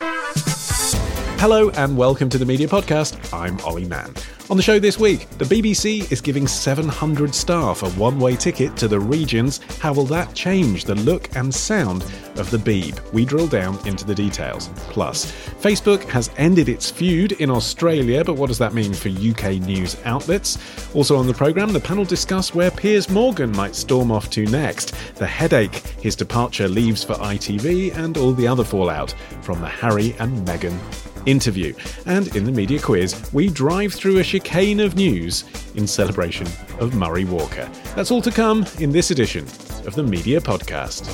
today. Hello and welcome to the Media Podcast. I'm Olly Mann. On the show this week, the BBC is giving 700 staff a one way ticket to the regions. How will that change the look and sound of the Beeb? We drill down into the details. Plus, Facebook has ended its feud in Australia, but what does that mean for UK news outlets? Also on the programme, the panel discuss where Piers Morgan might storm off to next, the headache his departure leaves for ITV, and all the other fallout from the Harry and Meghan interview. And in the media quiz, we drive through a chicane of news in celebration of Murray Walker. That's all to come in this edition of the Media Podcast.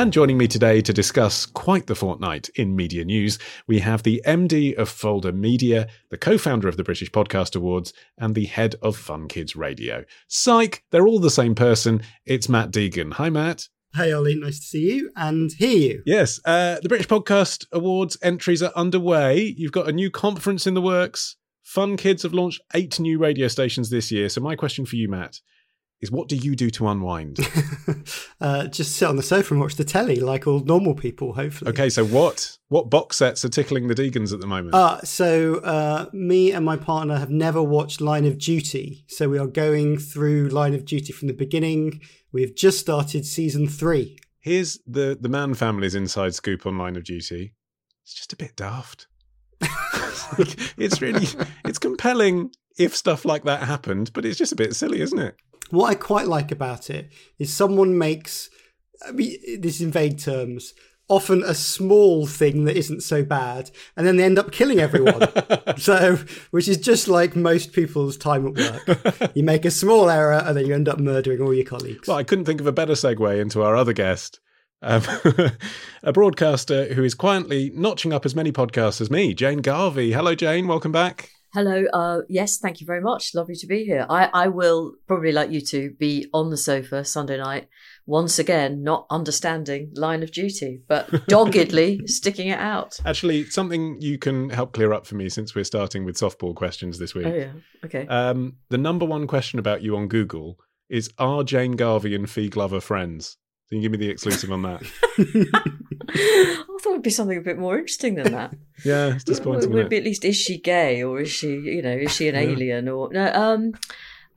And joining me today to discuss quite the fortnight in media news, we have the MD of Folder Media, the co founder of the British Podcast Awards, and the head of Fun Kids Radio. Psych, they're all the same person. It's Matt Deegan. Hi, Matt. Hey Olly, nice to see you and hear you. Yes, uh, the British Podcast Awards entries are underway. You've got a new conference in the works. Fun Kids have launched eight new radio stations this year. So, my question for you, Matt, is what do you do to unwind? uh, just sit on the sofa and watch the telly like all normal people, hopefully. okay, so what what box sets are tickling the Deegans at the moment? Uh, so, uh, me and my partner have never watched Line of Duty. So, we are going through Line of Duty from the beginning. We've just started season three. Here's the the Mann family's inside scoop on Line of Duty. It's just a bit daft. Like, it's really it's compelling if stuff like that happened, but it's just a bit silly, isn't it? What I quite like about it is someone makes, I mean, this is in vague terms, often a small thing that isn't so bad, and then they end up killing everyone. so, which is just like most people's time at work. You make a small error, and then you end up murdering all your colleagues. Well, I couldn't think of a better segue into our other guest. Um, a broadcaster who is quietly notching up as many podcasts as me, Jane Garvey. Hello, Jane. Welcome back. Hello. Uh, yes, thank you very much. Lovely to be here. I, I will probably like you to be on the sofa Sunday night once again, not understanding line of duty, but doggedly sticking it out. Actually, something you can help clear up for me since we're starting with softball questions this week. Oh yeah. Okay. Um, the number one question about you on Google is Are Jane Garvey and Fi Glover friends? Can you give me the exclusive on that? I thought it'd be something a bit more interesting than that. yeah, it's disappointing. Would isn't be at least is she gay or is she you know is she an alien or no um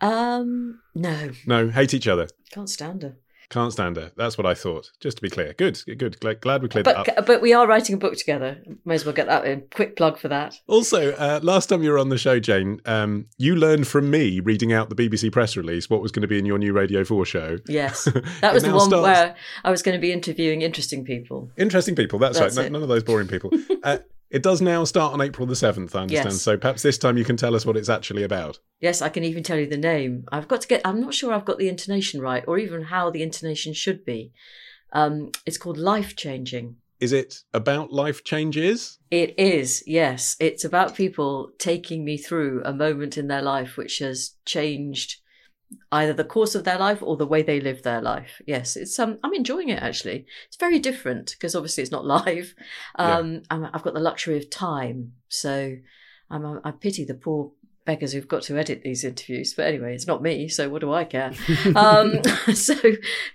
um no No, hate each other. can't stand her. Can't stand her. That's what I thought. Just to be clear. Good, good. Glad, glad we cleared that up. But but we are writing a book together. May as well get that in. Quick plug for that. Also, uh, last time you were on the show, Jane, um, you learned from me reading out the BBC press release what was going to be in your new Radio 4 show. Yes, that was the one starts- where I was going to be interviewing interesting people. Interesting people, that's, That's right. it. None of those boring people. uh, it does now start on April the 7th, I understand. Yes. So perhaps this time you can tell us what it's actually about. Yes, I can even tell you the name. I've got to get. I'm not sure I've got the intonation right, or even how the intonation should be. Um, it's called Life Changing. Is it about life changes? It is, yes. It's about people taking me through a moment in their life which has changed either the course of their life or the way they live their life. Yes, it's um I'm enjoying it actually. It's very different because obviously it's not live. Um I'm, I've got the luxury of time. So I'm, I pity the poor beggars who've got to edit these interviews. But anyway, it's not me, so what do I care? um, so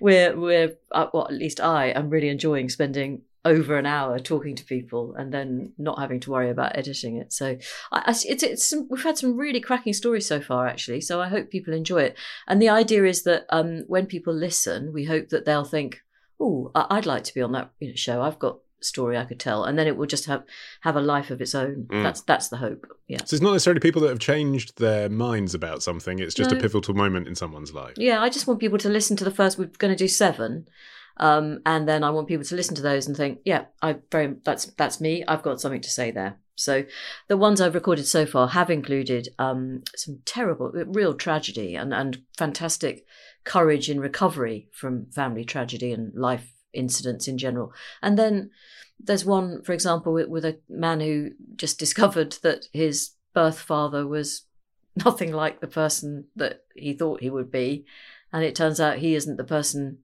we're we're uh, well, at least I am really enjoying spending over an hour talking to people and then not having to worry about editing it. So I, it's it's some, we've had some really cracking stories so far actually. So I hope people enjoy it. And the idea is that um, when people listen, we hope that they'll think. oh, I'd like to be on that you know, show. I've got story I could tell, and then it will just have have a life of its own. Mm. That's that's the hope. Yeah. So it's not necessarily people that have changed their minds about something. It's just a pivotal moment in someone's life. Yeah, I just want people to listen to the first. We're going to do seven, um, and then I want people to listen to those and think, yeah, I very that's that's me. I've got something to say there. So the ones I've recorded so far have included um, some terrible, real tragedy and and fantastic courage in recovery from family tragedy and life incidents in general, and then. There's one, for example, with, with a man who just discovered that his birth father was nothing like the person that he thought he would be, and it turns out he isn't the person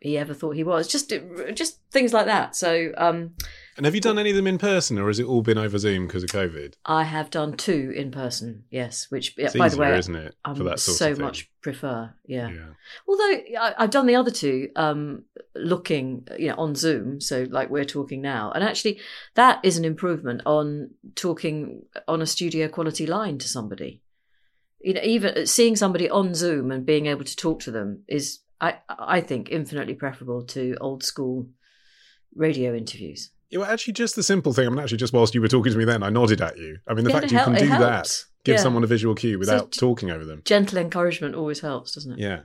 he ever thought he was. Just just things like that. So um, And have you done any of them in person, or has it all been over Zoom because of COVID? I have done two in person. Yes, which It's by the way, isn't it, I for that sort so of thing? much prefer. Yeah. Yeah. Although I, I've done the other two, um, looking, you know, on Zoom, so like we're talking now, and actually that is an improvement on talking on a studio quality line to somebody. You know, even seeing somebody on Zoom and being able to talk to them is, I, I think, infinitely preferable to old school radio interviews. Yeah, well, actually, just the simple thing. I mean, actually, just whilst you were talking to me then, I nodded at you. I mean, the Yeah, fact you hel- can do that, give Yeah. someone a visual cue without j- talking over them. Gentle encouragement always helps, doesn't it? Yeah.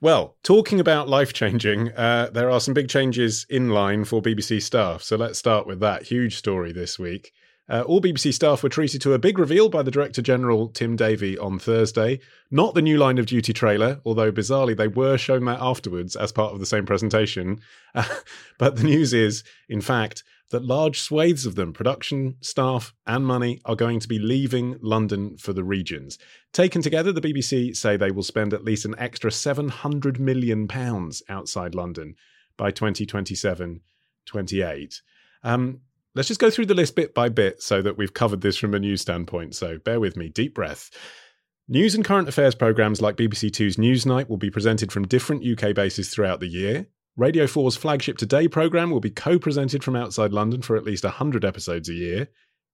Well, talking about life changing, uh, there are some big changes in line for BBC staff. So let's start with that huge story this week. Uh, all BBC staff were treated to a big reveal by the Director General Tim Davie on Thursday. Not the new Line of Duty trailer, although bizarrely they were shown that afterwards as part of the same presentation. but the news is, in fact, that large swathes of them, production, staff, and money, are going to be leaving London for the regions. Taken together, the BBC say they will spend at least an extra £700 million outside London by 2027 28. Um, let's just go through the list bit by bit so that we've covered this from a news standpoint. So bear with me, deep breath. News and current affairs programmes like BBC Two's Newsnight will be presented from different UK bases throughout the year. Radio 4's flagship Today programme will be co presented from outside London for at least 100 episodes a year.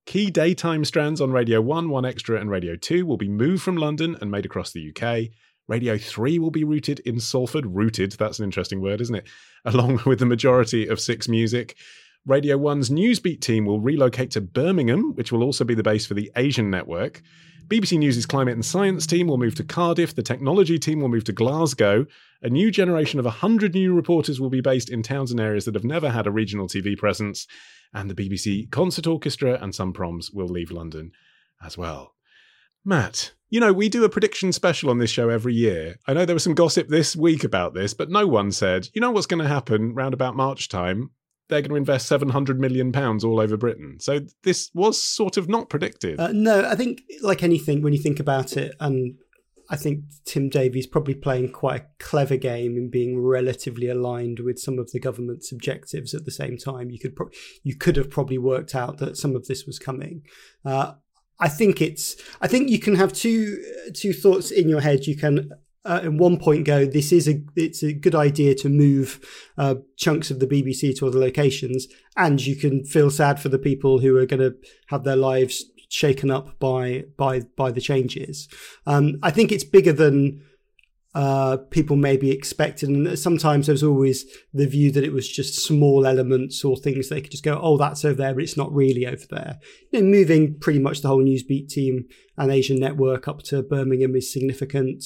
Key daytime strands on Radio 1, 1 Extra, and Radio 2 will be moved from London and made across the UK. Radio 3 will be rooted in Salford. Rooted, that's an interesting word, isn't it? Along with the majority of Six Music. Radio 1's Newsbeat team will relocate to Birmingham, which will also be the base for the Asian network. BBC News' climate and science team will move to Cardiff. The technology team will move to Glasgow. A new generation of 100 new reporters will be based in towns and areas that have never had a regional TV presence. And the BBC Concert Orchestra and some proms will leave London as well. Matt, you know, we do a prediction special on this show every year. I know there was some gossip this week about this, but no one said, you know what's going to happen round about March time? They're going to invest £700 million all over Britain. So this was sort of not predicted. Uh, no, I think like anything, when you think about it, and I think Tim Davie's probably playing quite a clever game in being relatively aligned with some of the government's objectives at the same time. You could pro- you could have probably worked out that some of this was coming. Uh, I think it's. I think you can have two two thoughts in your head. You can uh, at one point go, this is a it's a good idea to move uh, chunks of the BBC to other locations, and you can feel sad for the people who are going to have their lives shaken up by by by the changes. Um, I think it's bigger than uh, people maybe expected, and sometimes there's always the view that it was just small elements or things they could just go, oh, that's over there, but it's not really over there. You know, moving pretty much the whole Newsbeat team and Asian network up to Birmingham is significant.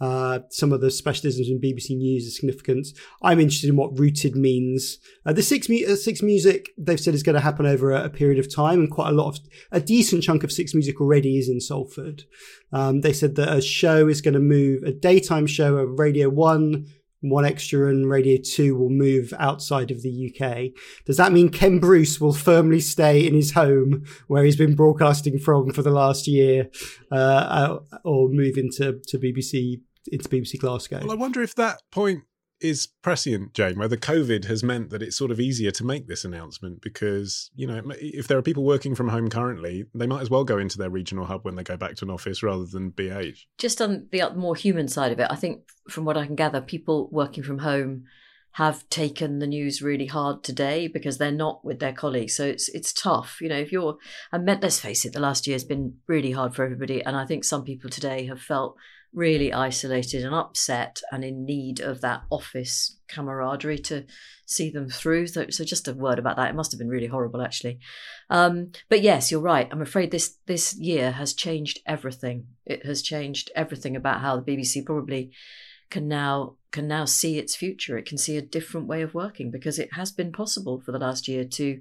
Uh, some of the specialisms in BBC News is significant. I'm interested in what rooted means. Uh, the six, mu- uh, six music they've said is going to happen over a, a, period of time, and quite a lot of a decent chunk of six music already is in Salford. Um, they said that a show is going to move a daytime show of Radio One. One extra and Radio 2 will move outside of the UK. Does that mean Ken Bruce will firmly stay in his home where he's been broadcasting from for the last year, uh, or move into to BBC into BBC Glasgow. Well, I wonder if that point is prescient, Jane, whether COVID has meant that it's sort of easier to make this announcement because, you know, if there are people working from home currently, they might as well go into their regional hub when they go back to an office rather than BH. Just on the uh, more human side of it, I think from what I can gather, people working from home have taken the news really hard today because they're not with their colleagues. So it's it's tough. You know, if you're I meant let's face it, the last year has been really hard for everybody. And I think some people today have felt really isolated and upset and in need of that office camaraderie to see them through. So, so just a word about that. It must have been really horrible, actually. Um, but yes, you're right. I'm afraid this this year has changed everything. It has changed everything about how the BBC probably can now can now see its future. It can see a different way of working because it has been possible for the last year to.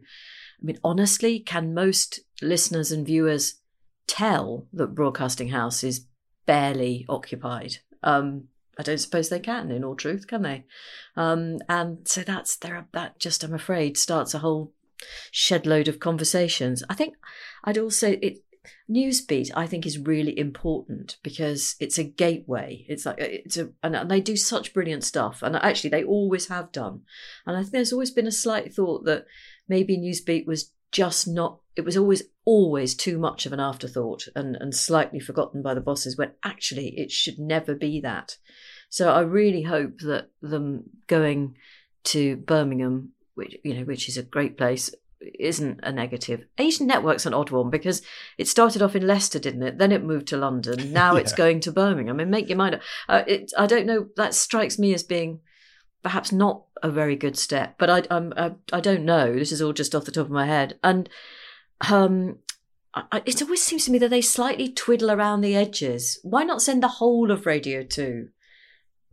I mean, honestly, can most listeners and viewers tell that Broadcasting House is barely occupied? Um, I don't suppose they can, in all truth, can they? Um, and so that's there. That just, I'm afraid, starts a whole shed load of conversations. I think I'd also it Newsbeat, I think, is really important because it's a gateway. It's like it's a, and they do such brilliant stuff, and actually, they always have done. And I think there's always been a slight thought that maybe Newsbeat was just not. It was always always too much of an afterthought and and slightly forgotten by the bosses. When actually, it should never be that. So I really hope that them going to Birmingham, which you know, which is a great place, isn't a negative. Asian Network's an odd one because it started off in Leicester, didn't it? Then it moved to London. Now yeah. it's going to Birmingham. I mean, make your mind up. Uh, it, I don't know. That strikes me as being perhaps not a very good step, but I, I'm, I, I don't know. This is all just off the top of my head. And um, I, it always seems to me that they slightly twiddle around the edges. Why not send the whole of Radio 2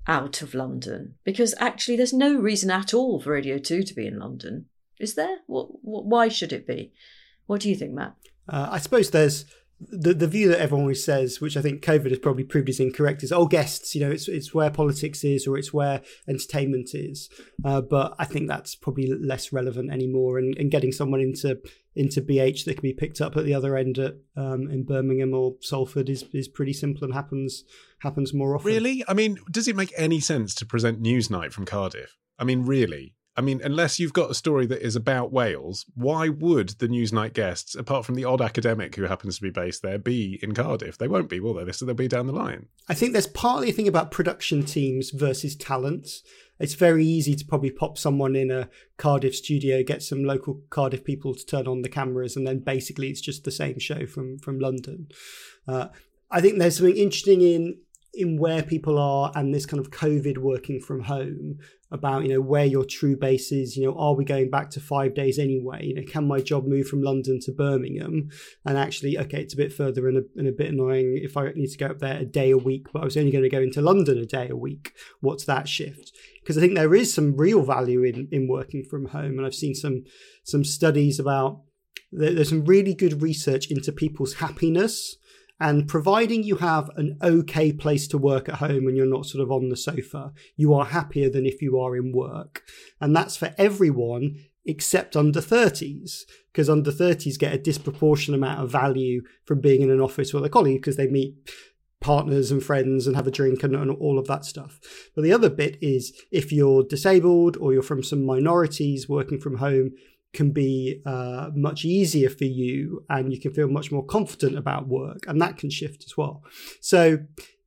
out of London? Because actually, there's no reason at all for Radio 2 to be in London. Is there? What, what, why should it be? What do you think, Matt? Uh, I suppose there's the the view that everyone always says, which I think COVID has probably proved is incorrect, is oh guests, you know, it's it's where politics is or it's where entertainment is. Uh, but I think that's probably less relevant anymore. And, and getting someone into into BH that can be picked up at the other end at um, in Birmingham or Salford is is pretty simple and happens happens more often. Really, I mean, does it make any sense to present Newsnight from Cardiff? I mean, really, I mean, unless you've got a story that is about Wales, why would the Newsnight guests, apart from the odd academic who happens to be based there, be in Cardiff? They won't be, will they? So they'll be down the line. I think there's partly a thing about production teams versus talents. It's very easy to probably pop someone in a Cardiff studio, get some local Cardiff people to turn on the cameras, and then basically it's just the same show from from London. Uh, I think there's something interesting in in where people are and this kind of COVID working from home about, you know, where your true base is, you know, are we going back to five days anyway? You know, can my job move from London to Birmingham? And actually, okay, it's a bit further and a, and a bit annoying if I need to go up there a day a week, but I was only going to go into London a day a week. What's that shift? Because I think there is some real value in, in working from home. And I've seen some, some studies about, there's some really good research into people's happiness and providing you have an okay place to work at home and you're not sort of on the sofa, you are happier than if you are in work. And that's for everyone except under 30s, because under 30s get a disproportionate amount of value from being in an office with a colleague because they meet partners and friends and have a drink and, and, all of that stuff. But the other bit is if you're disabled or you're from some minorities working from home, can be uh, much easier for you and you can feel much more confident about work and that can shift as well. So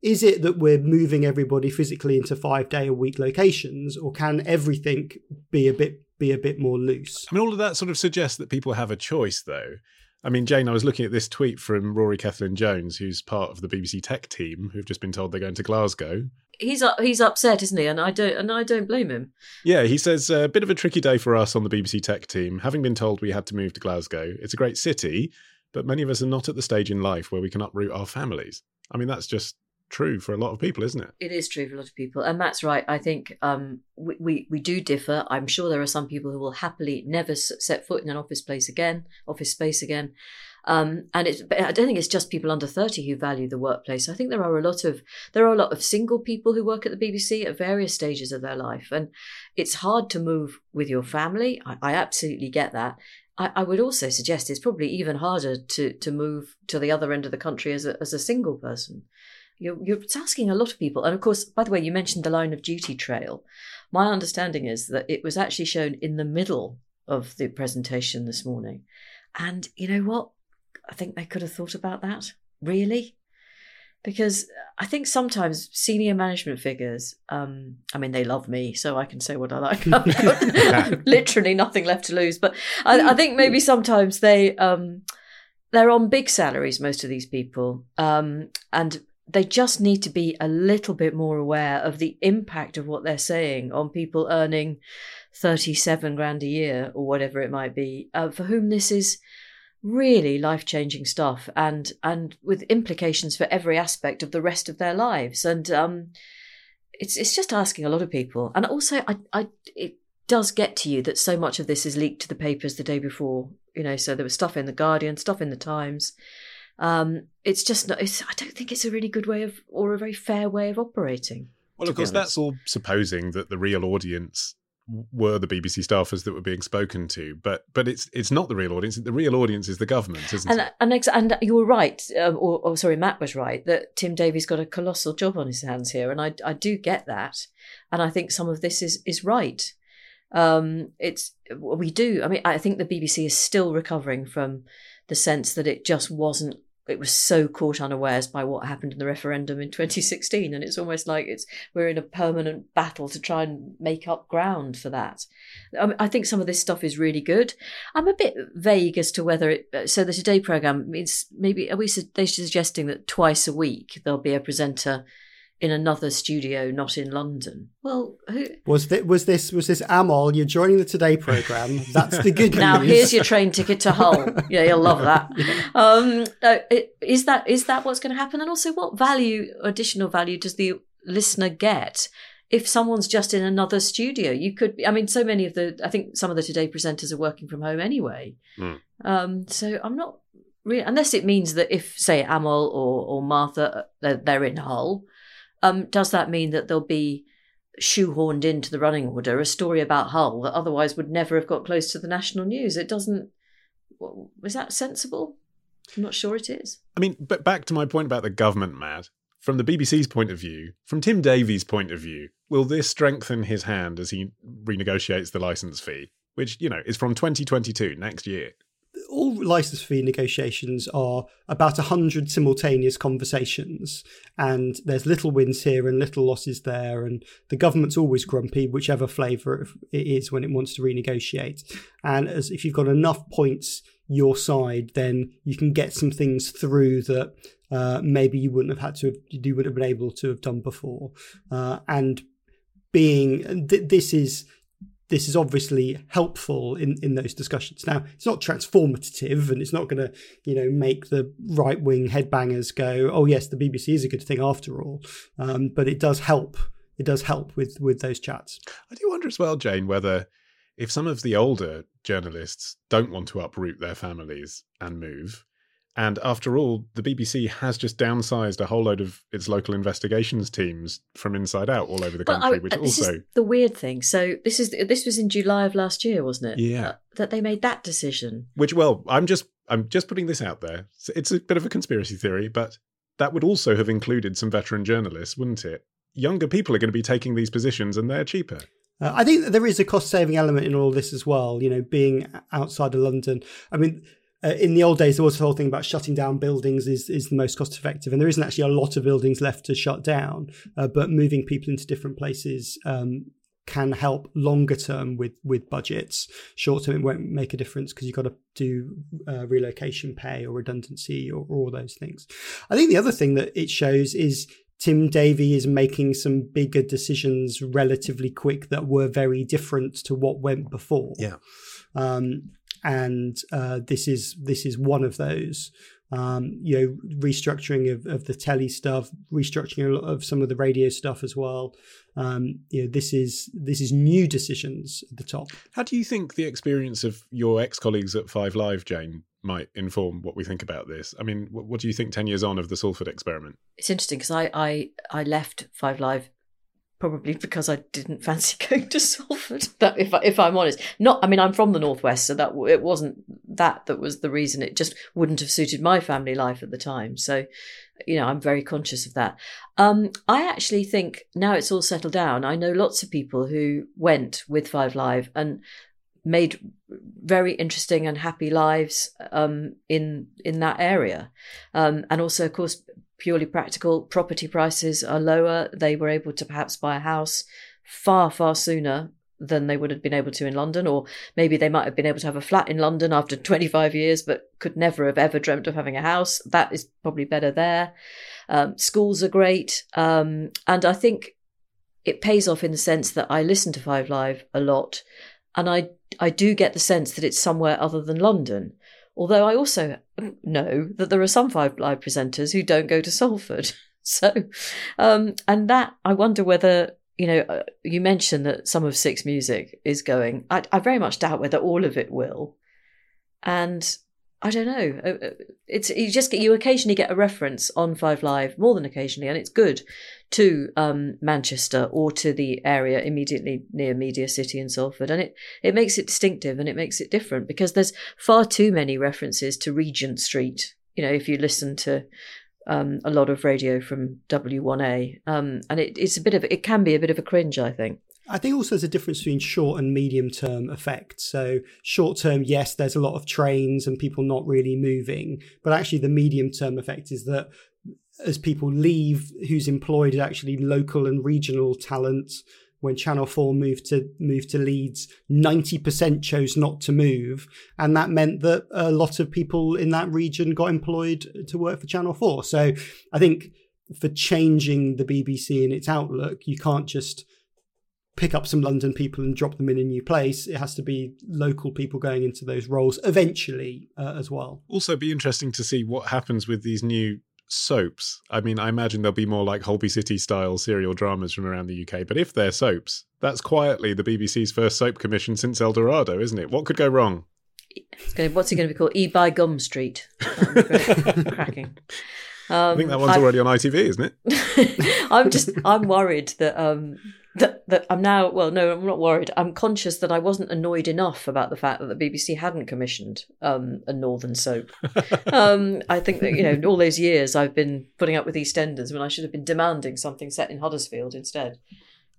is it that we're moving everybody physically into five day a week locations or can everything be a bit be a bit more loose? I mean all of that sort of suggests that people have a choice though. I mean, Jane, I was looking at this tweet from Rory Cellan Jones, who's part of the BBC Tech team, who've just been told they're going to Glasgow he's he's upset, isn't he? And I don't and I don't blame him. Yeah, he says a bit of a tricky day for us on the BBC Tech team, having been told we had to move to Glasgow. It's a great city, but many of us are not at the stage in life where we can uproot our families. I mean, that's just true for a lot of people, isn't it? It is true for a lot of people, and that's right. I think um, we, we, we do differ. I'm sure there are some people who will happily never set foot in an office place again, office space again. Um, and it's, I don't think it's just people under 30 who value the workplace. I think there are a lot of, there are a lot of single people who work at the BBC at various stages of their life. And it's hard to move with your family. I, I absolutely get that. I, I, would also suggest it's probably even harder to, to move to the other end of the country as a, as a single person. You're, you're asking a lot of people. And of course, by the way, you mentioned the line of duty trail. My understanding is that it was actually shown in the middle of the presentation this morning. And you know what? I think they could have thought about that. Really? Because I think sometimes senior management figures, um, I mean, they love me, so I can say what I like. literally nothing left to lose. But I, I think maybe sometimes they um, they're on big salaries. Most of these people, um, and they just need to be a little bit more aware of the impact of what they're saying on people earning 37 grand a year or whatever it might be, uh, for whom this is really life-changing stuff and and with implications for every aspect of the rest of their lives and um it's it's just asking a lot of people and also i i it does get to you that so much of this is leaked to the papers the day before you know so there was stuff in the guardian stuff in the times um, it's just not. It's, I don't think it's a really good way of or a very fair way of operating. Well, of course, that's all supposing that the real audience were the BBC staffers that were being spoken to, but but it's it's not the real audience. The real audience is the government, isn't and, it? And ex- and you were right, um, or, or, sorry, Matt was right that Tim Davie's got a colossal job on his hands here, and I I do get that, and I think some of this is is right. Um, it's we do. I mean, I think the BBC is still recovering from the sense that it just wasn't it was so caught unawares by what happened in the referendum in 2016 and it's almost like it's we're in a permanent battle to try and make up ground for that. I, mean, I think some of this stuff is really good. I'm a bit vague as to whether it uh, so the today program means maybe are we they suggesting that twice a week there'll be a presenter in another studio, not in London. Well, who was this? Was this was this Amol? You're joining the Today program. That's the good now, news. Now here's your train ticket to Hull. yeah, you'll love that. Um, uh, is that is that what's going to happen? And also, what value, additional value, does the listener get? If someone's just in another studio, you could. I mean, so many of the. I think some of the Today presenters are working from home anyway. Mm. Um, so I'm not really, unless it means that if, say, Amol or or Martha, uh, they're, they're in Hull um, does that mean that there'll be shoehorned into the running order a story about Hull that otherwise would never have got close to the national news? It doesn't. Was that sensible? I'm not sure it is. I mean, but back to my point about the government, Matt. From the BBC's point of view, from Tim Davie's point of view, will this strengthen his hand as he renegotiates the license fee, which, you know, is from 2022, next year? All license fee negotiations are about 100 simultaneous conversations and there's little wins here and little losses there and the government's always grumpy whichever flavour it is when it wants to renegotiate. And as if you've got enough points your side then you can get some things through that uh, maybe you wouldn't have had to have, you would have been able to have done before. Uh, and being th- this is this is obviously helpful in, in those discussions. Now, it's not transformative and it's not going to, you know, make the right wing headbangers go, oh, yes, the BBC is a good thing after all. Um, but it does help. It does help with, with those chats. I do wonder as well, Jane, whether if some of the older journalists don't want to uproot their families and move, and after all, the BBC has just downsized a whole load of its local investigations teams from inside out all over the country, I, which this also is the weird thing. So this is this was in July of last year, wasn't it? Yeah, that they made that decision. Which, well, I'm just I'm just putting this out there. It's a bit of a conspiracy theory, but that would also have included some veteran journalists, wouldn't it? Younger people are going to be taking these positions, and they're cheaper. Uh, I think there is a cost saving element in all this as well. You know, being outside of London. I mean, uh, in the old days, there was the whole thing about shutting down buildings is, is the most cost effective, and there isn't actually a lot of buildings left to shut down. Uh, but moving people into different places um, can help longer term with with budgets. Short term, it won't make a difference because you've got to do uh, relocation pay or redundancy or, or all those things. I think the other thing that it shows is Tim Davie is making some bigger decisions relatively quick that were very different to what went before. Yeah. Um, and uh, this is this is one of those. Um, you know, restructuring of, of the telly stuff, restructuring a lot of some of the radio stuff as well. Um, you know, this is this is new decisions at the top. How do you think the experience of your ex colleagues at Five Live, Jane, might inform what we think about this? I mean, what, what do you think ten years on of the Salford experiment? It's interesting because I, I I left Five Live probably because I didn't fancy going to Salford. That, if I, if I'm honest, not. I mean, I'm from the northwest, so that it wasn't that that was the reason. It just wouldn't have suited my family life at the time. So, you know, I'm very conscious of that. Um, I actually think now it's all settled down. I know lots of people who went with Five Live and made very interesting and happy lives um, in in that area, um, and also, of course, purely practical. Property prices are lower. They were able to perhaps buy a house far, far sooner than they would have been able to in London, or maybe they might have been able to have a flat in London after 25 years, but could never have ever dreamt of having a house. That is probably better there. Um, schools are great. Um, and I think it pays off in the sense that I listen to Five Live a lot, and I, I do get the sense that it's somewhere other than London. Although I also know that there are some Five Live presenters who don't go to Salford. So, um, and that I wonder whether you know uh, you mentioned that some of Six Music is going. I, I very much doubt whether all of it will, and I don't know. Uh, uh, it's you just get you occasionally get a reference on Five Live more than occasionally, and it's good to um, Manchester or to the area immediately near Media City in Salford, and it it makes it distinctive and it makes it different because there's far too many references to Regent Street. You know, if you listen to um, a lot of radio from W1A, um, and it, it's a bit of it can be a bit of a cringe, I think. I think also there's a difference between short and medium term effects. So short term, yes, there's a lot of trains and people not really moving, but actually the medium term effect is that as people leave, who's employed is actually local and regional talent when Channel 4 moved to moved to Leeds, 90% chose not to move. And that meant that a lot of people in that region got employed to work for Channel 4. So I think for changing the BBC and its outlook, you can't just pick up some London people and drop them in a new place. It has to be local people going into those roles eventually uh, as well. Also, be interesting to see what happens with these new soaps, I mean, I imagine there'll be more like Holby City style serial dramas from around the UK. But if they're soaps, that's quietly the BBC's first soap commission since Eldorado, isn't it? What could go wrong? Going, what's it going to be called? E by Gum Street. Cracking. Um, I think that one's I've, already on ITV, isn't it? I'm just I'm worried that um that, that I'm now, well, no, I'm not worried. I'm conscious that I wasn't annoyed enough about the fact that the BBC hadn't commissioned um, a Northern soap. um, I think that, you know, all those years I've been putting up with EastEnders when I should have been demanding something set in Huddersfield instead.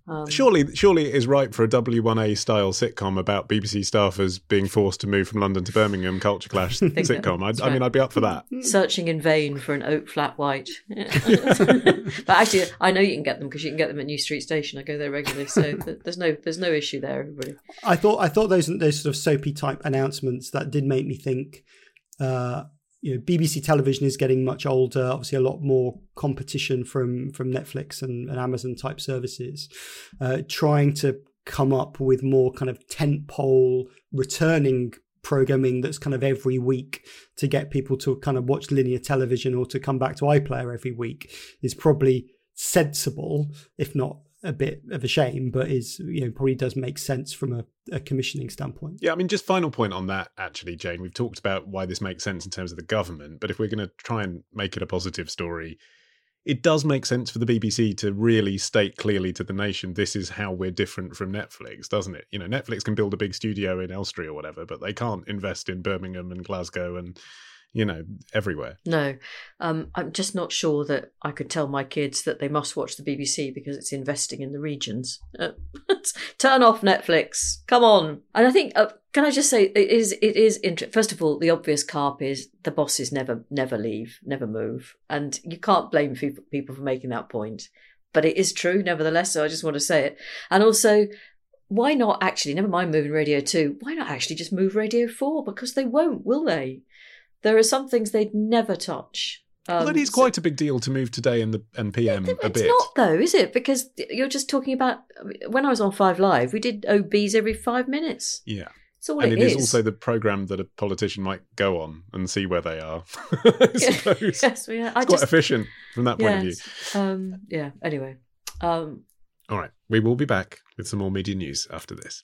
Um, surely, surely it is right for a W1A style sitcom about BBC staffers being forced to move from London to Birmingham, culture clash sitcom. I, I, mean, I'd be up for that. Searching in vain for an oak flat white. but actually, I know you can get them because you can get them at New Street Station. I go there regularly, so there's no there's no issue there. Everybody. I thought I thought those those sort of soapy type announcements that did make me think. Uh, you know, BBC television is getting much older. Obviously, a lot more competition from from Netflix and, and Amazon type services. Uh, trying to come up with more kind of tentpole returning programming that's kind of every week to get people to kind of watch linear television or to come back to iPlayer every week is probably sensible, if not a bit of a shame, but is you know probably does make sense from a, a, commissioning standpoint. Yeah, I mean, just final point on that actually, Jane. We've talked about why this makes sense in terms of the government, but if we're going to try and make it a positive story, it does make sense for the BBC to really state clearly to the nation this is how we're different from Netflix, doesn't it? You know, Netflix can build a big studio in Elstree or whatever, but they can't invest in Birmingham and Glasgow and you know, everywhere. No, um, I'm just not sure that I could tell my kids that they must watch the BBC because it's investing in the regions. Uh, turn off Netflix. Come on. And I think, uh, can I just say, it is, it is interesting. First of all, the obvious carp is the bosses never, never leave, never move. And you can't blame people, people for making that point. But it is true, nevertheless. So I just want to say it. And also, why not actually, never mind moving Radio 2, why not actually just move Radio 4? Because they won't, will they? There are some things they'd never touch. Um, well, that is quite so, a big deal to move today in the NPM it, a bit. It's not though, is it? Because you're just talking about when I was on Five Live, we did OBs every five minutes. Yeah. That's all and it is. is also the program that a politician might go on and see where they are. yes, we are. It's quite efficient from that point yes. of view. Um, yeah. Anyway. Um, all right. We will be back with some more media news after this.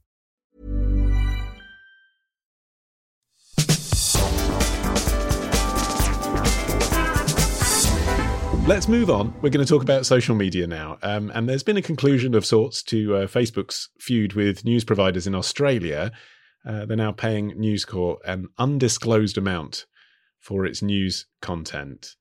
Let's move on. We're going to talk about social media now. Um, and there's been a conclusion of sorts to uh, Facebook's feud with news providers in Australia. Uh, they're now paying News Corp an undisclosed amount for its news content.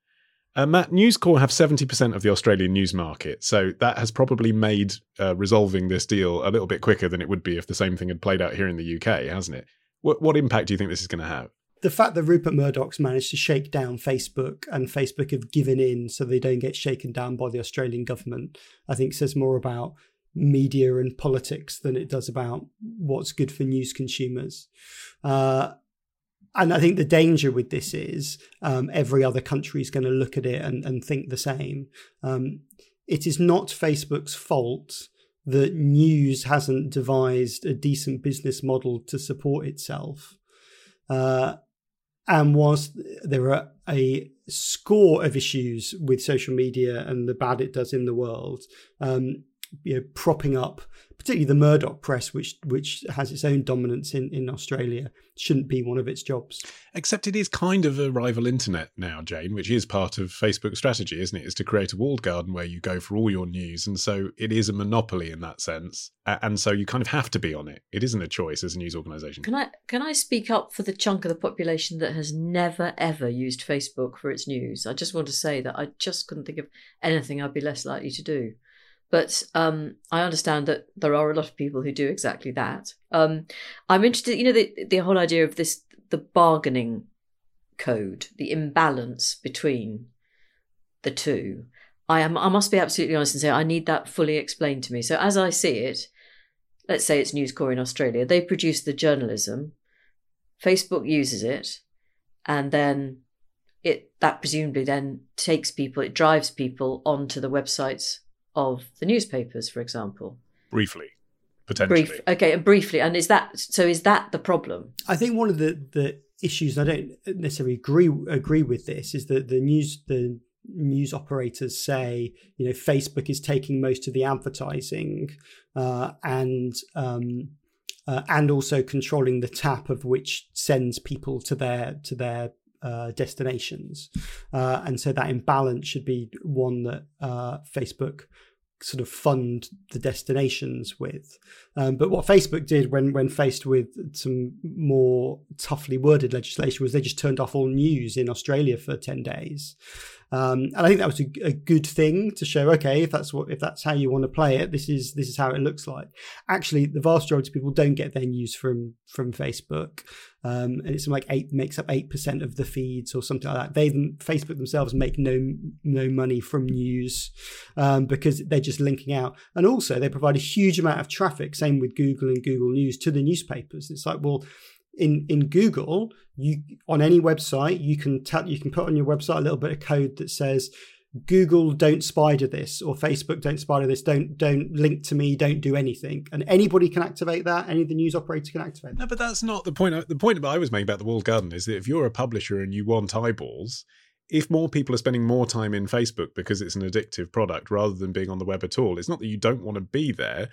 Uh, Matt, News Corp have 70% of the Australian news market. So that has probably made uh, resolving this deal a little bit quicker than it would be if the same thing had played out here in the UK, hasn't it? What, what impact do you think this is going to have? the fact that Rupert Murdoch's managed to shake down Facebook and Facebook have given in so they don't get shaken down by the Australian government, I think says more about media and politics than it does about what's good for news consumers. Uh, and I think the danger with this is um, every other country is going to look at it and, and think the same. Um, it is not Facebook's fault that news hasn't devised a decent business model to support itself. Uh, and whilst there are a score of issues with social media and the bad it does in the world, um, you know, propping up particularly the Murdoch press, which which has its own dominance in, in Australia, shouldn't be one of its jobs. Except it is kind of a rival internet now, Jane, which is part of Facebook's strategy, isn't it? Is to create a walled garden where you go for all your news. And so it is a monopoly in that sense. And so you kind of have to be on it. It isn't a choice as a news organization. Can I can I speak up for the chunk of the population that has never ever used Facebook for its news? I just want to say that I just couldn't think of anything I'd be less likely to do. But um, I understand that there are a lot of people who do exactly that. Um, I'm interested, you know, the the whole idea of this the bargaining code, the imbalance between the two. I am I must be absolutely honest and say I need that fully explained to me. So as I see it, let's say it's News Corp in Australia, they produce the journalism, Facebook uses it, and then it that presumably then takes people, it drives people onto the websites of the newspapers, for example. Briefly, potentially. Brief, okay, and briefly, and is that so? Is that the problem? I think one of the the issues I don't necessarily agree agree with this is that the news the news operators say you know Facebook is taking most of the advertising uh, and um, uh, and also controlling the tap of which sends people to their to their uh, destinations, uh, and so that imbalance should be one that uh, Facebook sort of fund the destinations with. Um, but what Facebook did when when faced with some more toughly worded legislation was they just turned off all news in Australia for ten days. Um, and I think that was a, a, good thing to show. Okay, if that's what if that's how you want to play it, this is this is how it looks like. Actually, the vast majority of people don't get their news from from Facebook, um, and it's like eight makes up eight percent of the feeds or something like that. They Facebook themselves make no no money from news um, because they're just linking out, and also they provide a huge amount of traffic. Same with Google and Google News to the newspapers. It's like well in in Google, you on any website you can tell you can put on your website a little bit of code that says Google don't spider this or Facebook don't spider this, don't don't link to me, don't do anything. And anybody can activate that, any of the news operator can activate that. No, but that's not the point. Uh, the point I was making about the walled garden is that if you're a publisher and you want eyeballs, if more people are spending more time in Facebook because it's an addictive product rather than being on the web at all, it's not that you don't want to be there.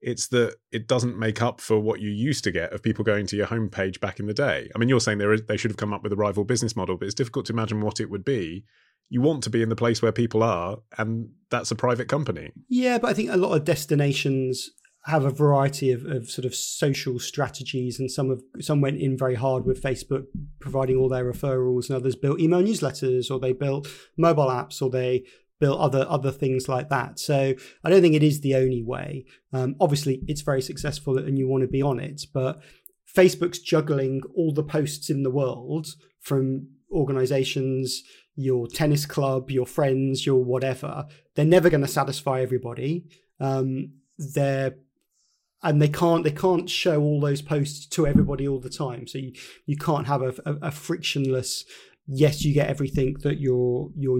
It's that it doesn't make up for what you used to get of people going to your homepage back in the day. I mean, you're saying they should have come up with a rival business model, but it's difficult to imagine what it would be. You want to be in the place where people are, and that's a private company. Yeah, but I think a lot of destinations have a variety of, of sort of social strategies, and some of some went in very hard with Facebook providing all their referrals, and others built email newsletters, or they built mobile apps, or they built other other things like that. So I don't think it is the only way. Um, obviously, it's very successful and you want to be on it, but Facebook's juggling all the posts in the world from organizations, your tennis club, your friends, your whatever. They're never going to satisfy everybody. Um, they're and they can't they can't show all those posts to everybody all the time. So you, you can't have a, a, a frictionless. Yes, you get everything that your your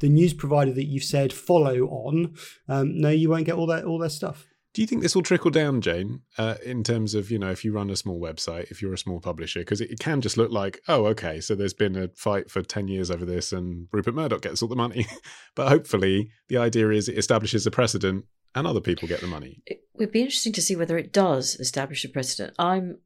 the news provider that you've said follow on. Um, no, you won't get all that all their stuff. Do you think this will trickle down, Jane, uh, in terms of, you know, if you run a small website, if you're a small publisher? Because it, it, can just look like, oh, okay, so there's been a fight for 10 years over this and Rupert Murdoch gets all the money. but hopefully, the idea is it establishes a precedent and other people get the money. It would be interesting to see whether it does establish a precedent. I'm,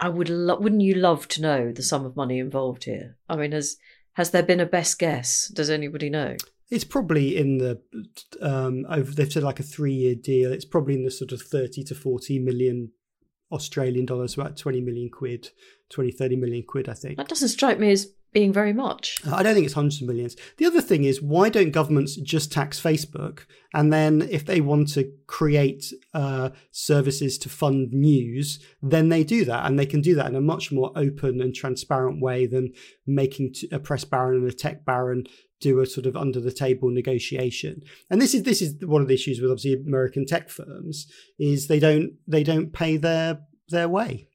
I would, lo- wouldn't you love to know the sum of money involved here? I mean, has has there been a best guess? Does anybody know? It's probably in the um, over. They've said like a three-year deal. It's probably in the sort of thirty to forty million Australian dollars, about twenty million quid, 20, 30 million quid, I think. That doesn't strike me as being very much. I don't think it's hundreds of millions. The other thing is, why don't governments just tax Facebook? And then if they want to create uh, services to fund news, then they do that. And they can do that in a much more open and transparent way than making a press baron and a tech baron do a sort of under the table negotiation. And this is this is one of the issues with obviously American tech firms is they don't they don't pay their their way.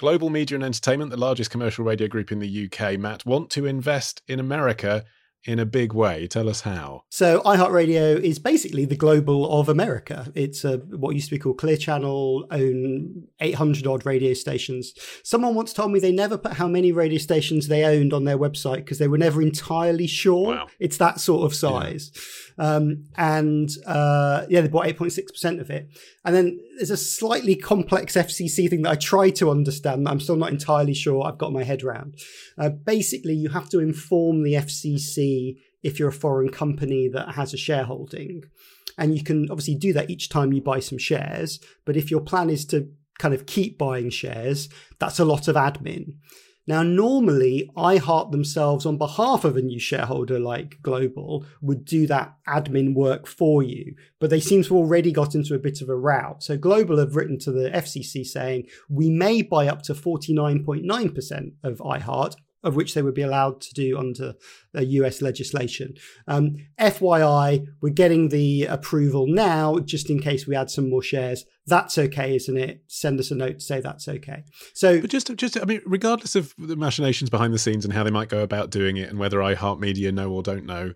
Global Media and Entertainment, the largest commercial radio group in the UK, Matt, want to invest in America in a big way. Tell us how. So, iHeartRadio is basically the global of America. It's a, what used to be called Clear Channel, own 800 odd radio stations. Someone once told me they never put how many radio stations they owned on their website because they were never entirely sure. Wow. It's that sort of size. Yeah. Um, and uh, yeah, they bought 8.6% of it. And then there's a slightly complex FCC thing that I try to understand. I'm still not entirely sure I've got my head around. Uh, basically, you have to inform the FCC if you're a foreign company that has a shareholding. And you can obviously do that each time you buy some shares. But if your plan is to kind of keep buying shares, that's a lot of admin. Now, normally, iHeart themselves, on behalf of a new shareholder like Global, would do that admin work for you, but they seem to have already got into a bit of a route. So, Global have written to the FCC saying, we may buy up to 49.9% of iHeart of which they would be allowed to do under US legislation. Um, FYI, we're getting the approval now, just in case we add some more shares. That's okay, isn't it? Send us a note to say that's okay. So, but just, just, I mean, regardless of the machinations behind the scenes and how they might go about doing it, and whether iHeartMedia know or don't know,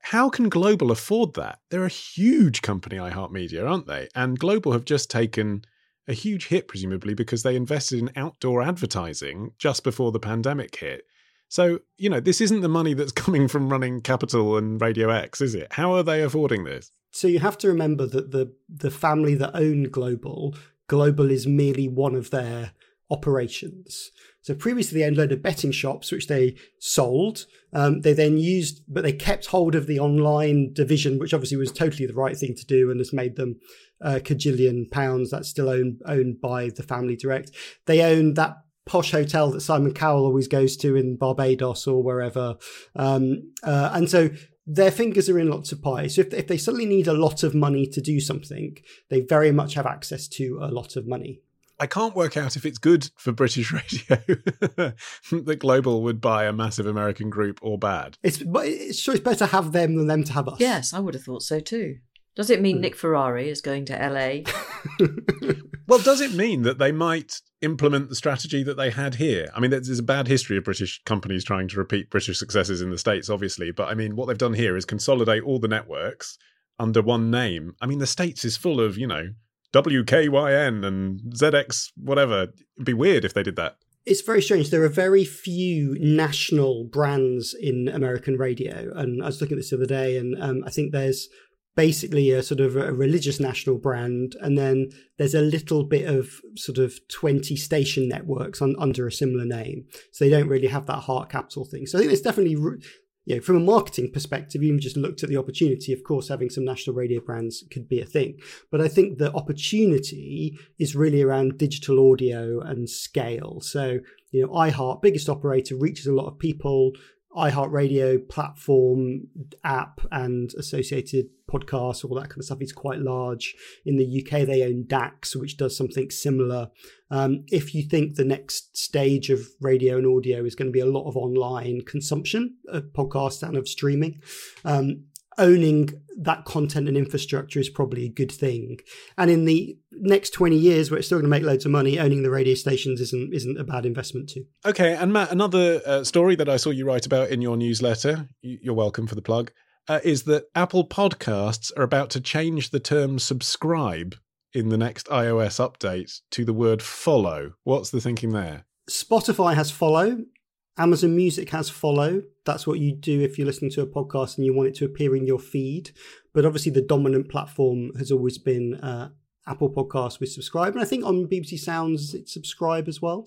how can Global afford that? They're a huge company, iHeartMedia, aren't they? And Global have just taken a huge hit, presumably, because they invested in outdoor advertising just before the pandemic hit. So, you know, this isn't the money that's coming from running Capital and Radio X, is it? How are they affording this? So you have to remember that the the family that own Global, Global is merely one of their operations. So previously they owned a load of betting shops, which they sold. Um, they then used, but they kept hold of the online division, which obviously was totally the right thing to do and has made them a cajillion pounds. That's still owned owned by the family direct. They own that posh hotel that Simon Cowell always goes to in Barbados or wherever. Um, uh, and so their fingers are in lots of pies. So if, if they suddenly need a lot of money to do something, they very much have access to a lot of money. I can't work out if it's good for British radio that Global would buy a massive American group or bad. It's, it's sure it's better to have them than them to have us. Yes, I would have thought so too. Does it mean hmm. Nick Ferrari is going to LA? well, does it mean that they might implement the strategy that they had here? I mean, there's a bad history of British companies trying to repeat British successes in the States, obviously. But I mean, what they've done here is consolidate all the networks under one name. I mean, the States is full of, you know, WKYN and ZX, whatever. It'd be weird if they did that. It's very strange. There are very few national brands in American radio. And I was looking at this the other day, and um, I think there's basically a sort of a religious national brand, and then there's a little bit of sort of 20 station networks on, under a similar name. So they don't really have that heart capital thing. So I think there's definitely, you know, from a marketing perspective, even just looked at the opportunity, of course, having some national radio brands could be a thing. But I think the opportunity is really around digital audio and scale. So, you know, iHeart, biggest operator, reaches a lot of people iHeartRadio platform app and associated podcasts, all that kind of stuff is quite large. In the UK, they own Dax, which does something similar. Um, if you think the next stage of radio and audio is going to be a lot of online consumption of podcasts and of streaming, um, owning that content and infrastructure is probably a good thing. And in the next 20 years, where it's still going to make loads of money, owning the radio stations isn't isn't a bad investment too. Okay, and Matt, another uh, story that I saw you write about in your newsletter, you're welcome for the plug, uh, is that Apple Podcasts are about to change the term subscribe in the next iOS update to the word follow. What's the thinking there? Spotify has follow. Amazon Music has follow. That's what you do if you're listening to a podcast and you want it to appear in your feed. But obviously, the dominant platform has always been uh, Apple Podcasts with subscribe. And I think on BBC Sounds, it's subscribe as well.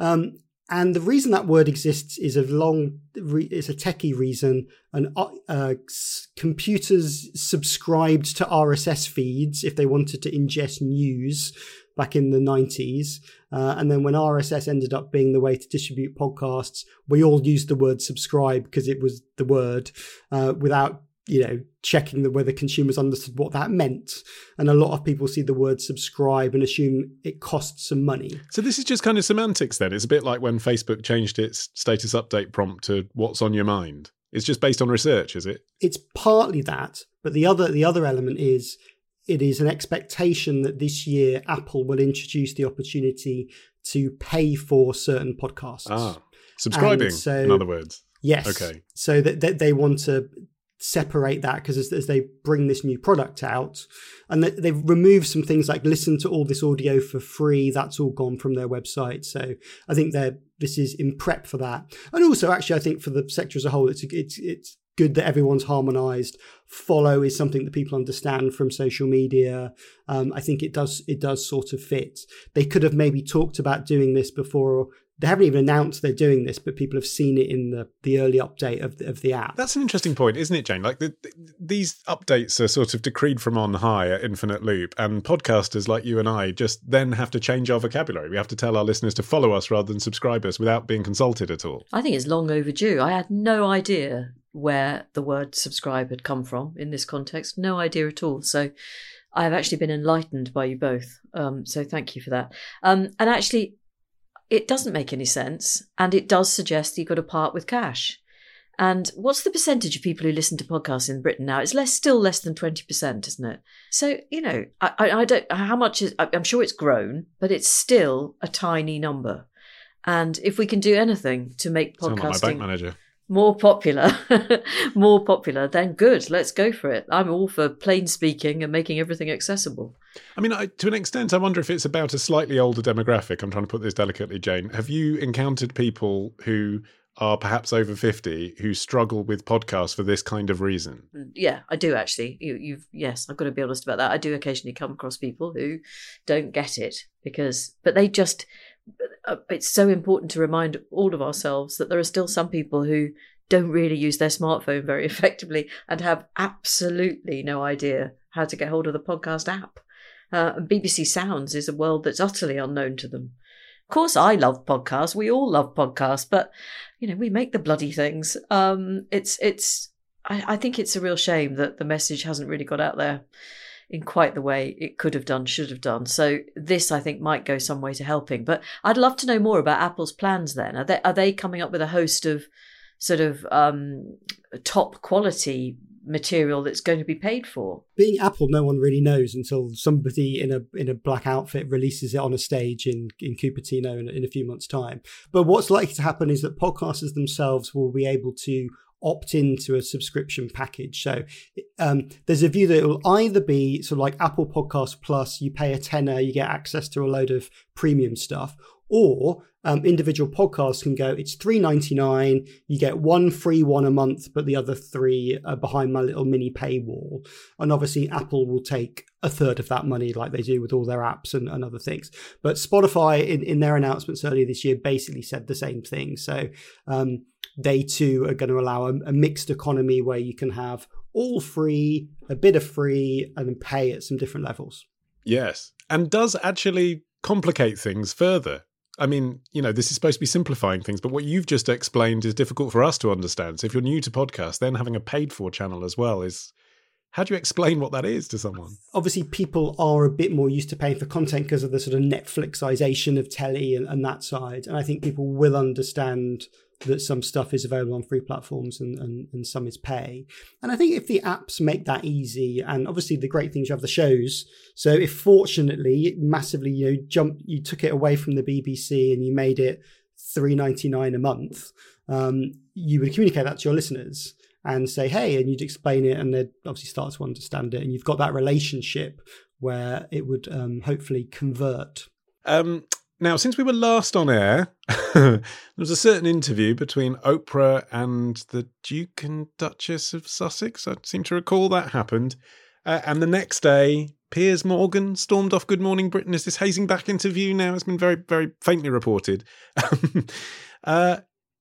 Um, and the reason that word exists is a long, it's a techie reason. And uh, uh computers subscribed to RSS feeds if they wanted to ingest news back in the 90s. Uh, and then when RSS ended up being the way to distribute podcasts, we all used the word subscribe because it was the word uh, without you know checking the, whether consumers understood what that meant. And a lot of people see the word subscribe and assume it costs some money. So this is just kind of semantics then. It's a bit like when facebook changed its status update prompt to what's on your mind. It's just based on research is it? It's partly that but the other the other element is it is an expectation that this year Apple will introduce the opportunity to pay for certain podcasts. Ah, subscribing, so, in other words. Yes. Okay. So that, that they want to separate that because as, as, they bring this new product out and they've removed some things like listen to all this audio for free that's all gone from their website so i think they're this is in prep for that and also actually i think for the sector as a whole it's it's it's good that everyone's harmonized. Follow is something that people understand from social media. Um, I think it does it does sort of fit. They could have maybe talked about doing this before they haven't even announced they're doing this, but people have seen it in the, the early update of the, of the app. That's an interesting point, isn't it, Jane? Like the, the, these updates are sort of decreed from on high at infinite loop, and podcasters like you and I just then have to change our vocabulary. We have to tell our listeners to follow us rather than subscribe us without being consulted at all. I think it's long overdue. I had no idea where the word subscribe had come from in this context. No idea at all. So I've actually been enlightened by you both. Um, so thank you for that. Um, and actually, it doesn't make any sense. And it does suggest you've got to part with cash. And what's the percentage of people who listen to podcasts in Britain now? It's less, still less than twenty percent, isn't it? So you know, I, I, don't. How much is? I'm sure it's grown, but it's still a tiny number. And if we can do anything to make podcasting, like my bank manager more popular, more popular, then good. Let's go for it. I'm all for plain speaking and making everything accessible. I mean, I, to an extent, I wonder if it's about a slightly older demographic. I'm trying to put this delicately, Jane. Have you encountered people who are perhaps over 50 who struggle with podcasts for this kind of reason mm, yeah i do actually you, you've yes i've got to be honest about that i do occasionally come across people who don't get it because but they just it's so important to remind all of ourselves that there are still some people who don't really use their smartphone very effectively and have absolutely no idea how to get hold of the podcast app. Uh, and BBC Sounds is a world that's utterly unknown to them. Of course, I love podcasts. We all love podcasts, but you know, we make the bloody things. Um, it's it's. I, I think it's a real shame that the message hasn't really got out there in quite the way it could have done, should have done. So this, I think, might go some way to helping. But I'd love to know more about Apple's plans. Then are they are they coming up with a host of sort of um, top quality material that's going to be paid for. Being Apple, no one really knows until somebody in a in a black outfit releases it on a stage in in Cupertino in, in a few months' time. But what's likely to happen is that podcasters themselves will be able to opt into a subscription package. So um, there's a view that it will either be sort of like Apple Podcast Plus, you pay a tenner, you get access to a load of premium stuff, or um, individual podcasts can go it's 3.99 you get one free one a month but the other three are behind my little mini paywall and obviously apple will take a third of that money like they do with all their apps and, and other things but spotify in, in their announcements earlier this year basically said the same thing so um, they too are going to allow a, a mixed economy where you can have all free, a bit of free, and pay at some different levels. Yes. And does actually complicate things further. I mean, you know, this is supposed to be simplifying things, but what you've just explained is difficult for us to understand. So if you're new to podcast, then having a paid for channel as well is how do you explain what that is to someone? Obviously, people are a bit more used to paying for content because of the sort of Netflixization of telly and, and that side. And I think people will understand that some stuff is available on free platforms and, and, and some is pay. And I think if the apps make that easy, and obviously the great things you have the shows. So if fortunately massively you know jump you took it away from the BBC and you made it three ninety nine a month, um, you would communicate that to your listeners and say, hey, and you'd explain it, and they'd obviously start to understand it, and you've got that relationship where it would um, hopefully convert. Um, now, since we were last on air, there was a certain interview between Oprah and the Duke and Duchess of Sussex. I seem to recall that happened. Uh, and the next day, Piers Morgan stormed off Good Morning Britain. Is this hazing back interview now? It's been very, very faintly reported. uh,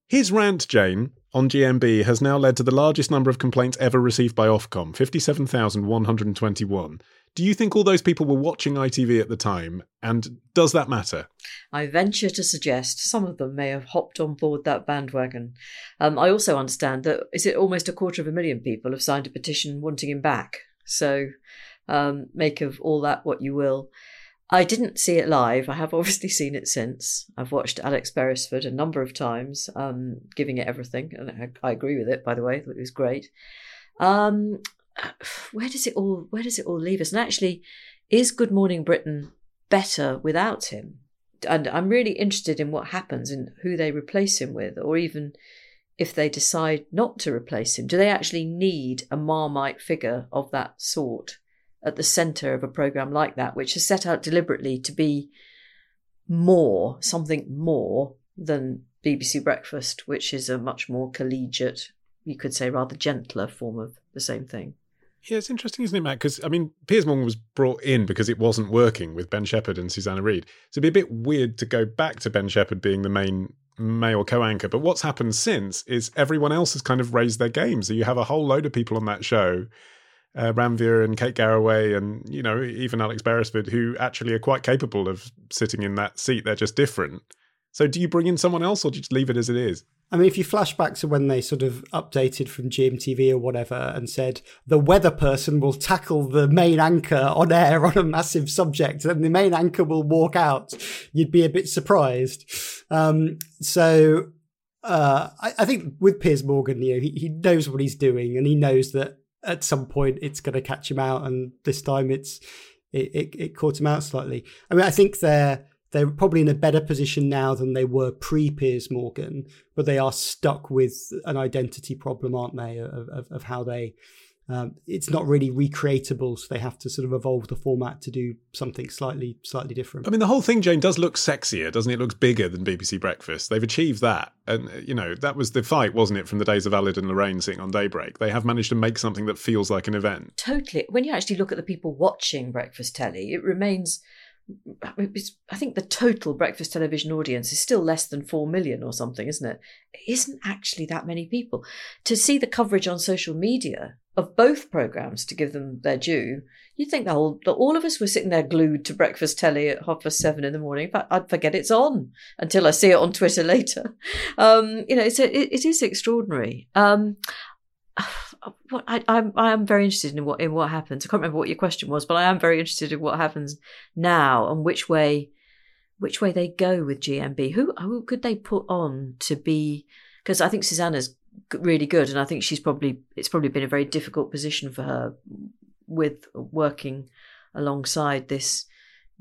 his rant, Jane, on GMB has now led to the largest number of complaints ever received by Ofcom 57,121. Do you think all those people were watching ITV at the time? And does that matter? I venture to suggest some of them may have hopped on board that bandwagon. Um, I also understand that is it almost a quarter of a million people have signed a petition wanting him back. So um, make of all that what you will. I didn't see it live. I have obviously seen it since. I've watched Alex Beresford a number of times, um, giving it everything, and I, I, agree with it. By the way, it was great. Um, where does it all where does it all leave us? And actually, is Good Morning Britain better without him? And I'm really interested in what happens and who they replace him with, or even if they decide not to replace him. Do they actually need a Marmite figure of that sort at the centre of a programme like that, which is set out deliberately to be more, something more than BBC Breakfast, which is a much more collegiate, you could say rather gentler form of the same thing? Yeah, it's interesting, isn't it, Matt? Because I mean, Piers Morgan was brought in because it wasn't working with Ben Shephard and Susanna Reid. So it'd be a bit weird to go back to Ben Shephard being the main male co-anchor. But what's happened since is everyone else has kind of raised their game. So you have a whole load of people on that show, uh, and Kate Garraway, and you know even Alex Beresford, who actually are quite capable of sitting in that seat. They're just different. So do you bring in someone else, or do you just leave it as it is? I mean, if you flash back to when they sort of updated from GMTV or whatever and said the weather person will tackle the main anchor on air on a massive subject, then the main anchor will walk out, you'd be a bit surprised. Um, so uh, I, I, think with Piers Morgan, you know, he, he knows what he's doing and he knows that at some point it's going to catch him out, and this time it's it, it, it caught him out slightly. I mean, I think they're they're probably in a better position now than they were pre Piers Morgan, but they are stuck with an identity problem, aren't they? Of, of, of how they, um, it's not really recreatable, so they have to sort of evolve the format to do something slightly, slightly different. I mean, the whole thing, Jane, does look sexier, doesn't it? It looks bigger than BBC Breakfast. They've achieved that, and you know that was the fight, wasn't it, from the days of Aled and Lorraine sitting on Daybreak? They have managed to make something that feels like an event. Totally. When you actually look at the people watching breakfast telly, it remains I think the total breakfast television audience is still less than 4 million or something, isn't it? It isn't actually that many people. To see the coverage on social media of both programmes, to give them their due, you'd think that all, that all of us were sitting there glued to breakfast telly at half past seven in the morning. But I'd forget it's on until I see it on Twitter later. Um, you know, it's a, it, it is extraordinary. Um, what I, I'm I am very interested in what in what happens. I can't remember what your question was, but I am very interested in what happens now and which way which way they go with GMB. Who who could they put on to be? Because I think Susanna's really good, and I think she's probably it's probably been a very difficult position for her with working alongside this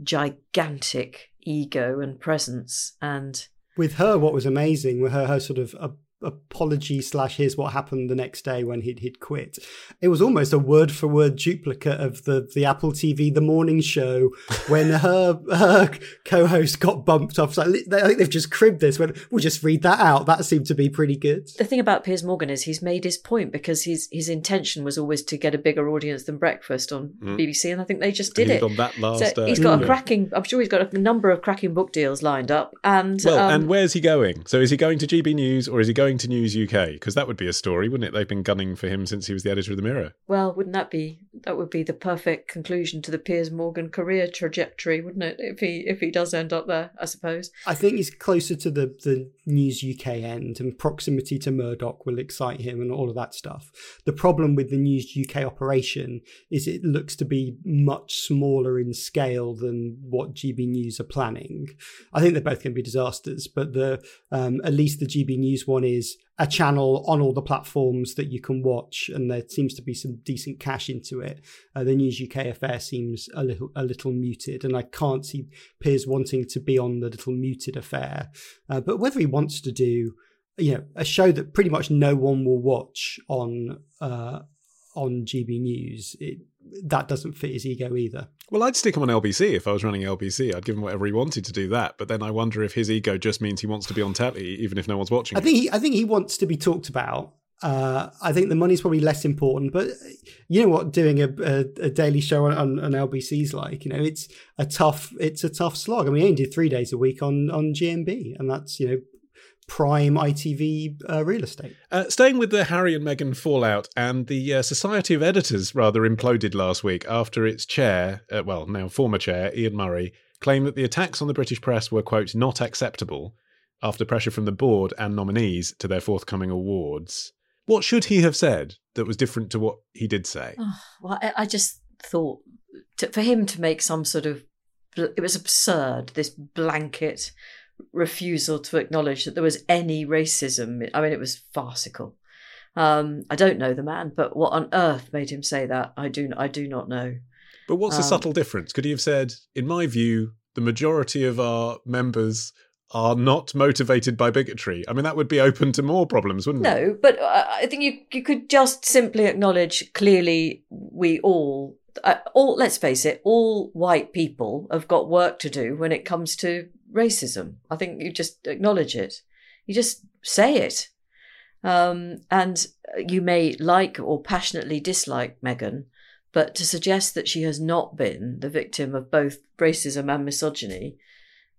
gigantic ego and presence and with her what was amazing were her her sort of uh, apology slash here's what happened the next day when he'd he'd quit. It was almost a word for word duplicate of the the Apple TV The Morning Show when her her co-host got bumped off. So I think they've just cribbed this. When we'll just read that out. That seemed to be pretty good. The thing about Piers Morgan is he's made his point because his his intention was always to get a bigger audience than Breakfast on mm. BBC, and I think they just did it. On that last, so he's got a cracking. I'm sure he's got a number of cracking book deals lined up. And well, um, and where's he going? So is he going to GB News or is he going going to News UK? Because that would be a story, wouldn't it? They've been gunning for him since he was the editor of the Mirror. Well, wouldn't that be that would be the perfect conclusion to the Piers Morgan career trajectory, wouldn't it? If he if he does end up there, I suppose. I think he's closer to the the News UK end, and proximity to Murdoch will excite him, and all of that stuff. The problem with the News UK operation is it looks to be much smaller in scale than what GB News are planning. I think they're both going to be disasters, but the um, at least the GB News one is a channel on all the platforms that you can watch, and there seems to be some decent cash into it. Uh, the News UK affair seems a little a little muted, and I can't see Piers wanting to be on the little muted affair. Uh, but whether he wants to do, you know, a show that pretty much no one will watch on uh, on GB News, it, that doesn't fit his ego either. Well, I'd stick him on LBC if I was running LBC. I'd give him whatever he wanted to do that. But then I wonder if his ego just means he wants to be on telly, even if no one's watching. I think he, I think he wants to be talked about. Uh, I think the money's probably less important, but you know what? Doing a, a, a daily show on, on, on LBC's like, you know, it's a tough, it's a tough slog. I mean, he only did three days a week on on GMB, and that's you know prime ITV uh, real estate. Uh, staying with the Harry and Meghan fallout, and the uh, Society of Editors rather imploded last week after its chair, uh, well, now former chair, Ian Murray, claimed that the attacks on the British press were, quote, not acceptable after pressure from the board and nominees to their forthcoming awards. What should he have said that was different to what he did say? Oh, well, I, I just thought to, for him to make some sort of it was absurd this blanket refusal to acknowledge that there was any racism. I mean, it was farcical. Um, I don't know the man, but what on earth made him say that? I do. I do not know. But what's the Um, subtle difference? Could he have said, in my view, the majority of our members are not motivated by bigotry? I mean, that would be open to more problems, wouldn't it? No, but uh, I think you you could just simply acknowledge clearly we all uh, all let's face it, all white people have got work to do when it comes to racism. I think you just acknowledge it. You just say it. Um, and you may like or passionately dislike Meghan, but to suggest that she has not been the victim of both racism and misogyny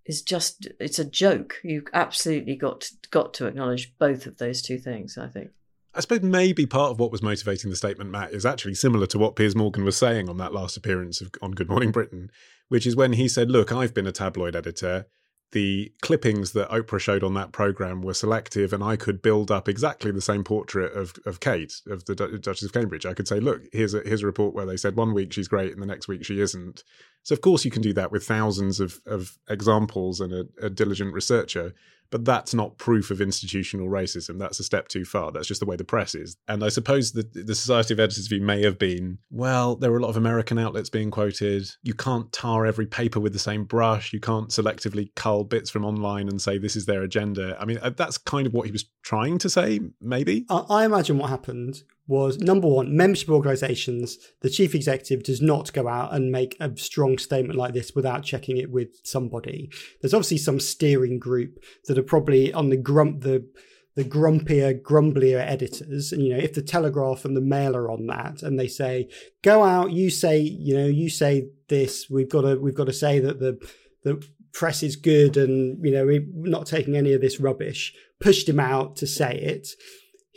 is just it's a joke. You've absolutely got got to acknowledge both of those two things, I think. I suppose maybe part of what was motivating the statement, Matt, is actually similar to what Piers Morgan was saying on that last appearance of, on Good Morning Britain, which is when he said, Look, I've been a tabloid editor. The clippings that Oprah showed on that program were selective, and I could build up exactly the same portrait of, of Kate, of the Du- Duchess of Cambridge. I could say, Look, here's a, here's a report where they said one week she's great and the next week she isn't. So, of course, you can do that with thousands of, of examples and a, a diligent researcher but that's not proof of institutional racism. That's a step too far. That's just the way the press is. And I suppose the, the Society of Editors view may have been, well, there were a lot of American outlets being quoted. You can't tar every paper with the same brush. You can't selectively cull bits from online and say this is their agenda. I mean, uh, that's kind of what he was trying to say, maybe. I, I imagine what happened was number one, membership organisations, the chief executive does not go out and make a strong statement like this without checking it with somebody. There's obviously some steering group that are probably on the grump the the grumpier, grumblier editors. And you know, if the Telegraph and the Mail are on that and they say, go out, you say, you know, you say this, we've got to we've got to say that the the press is good and you know, we're not taking any of this rubbish, pushed him out to say it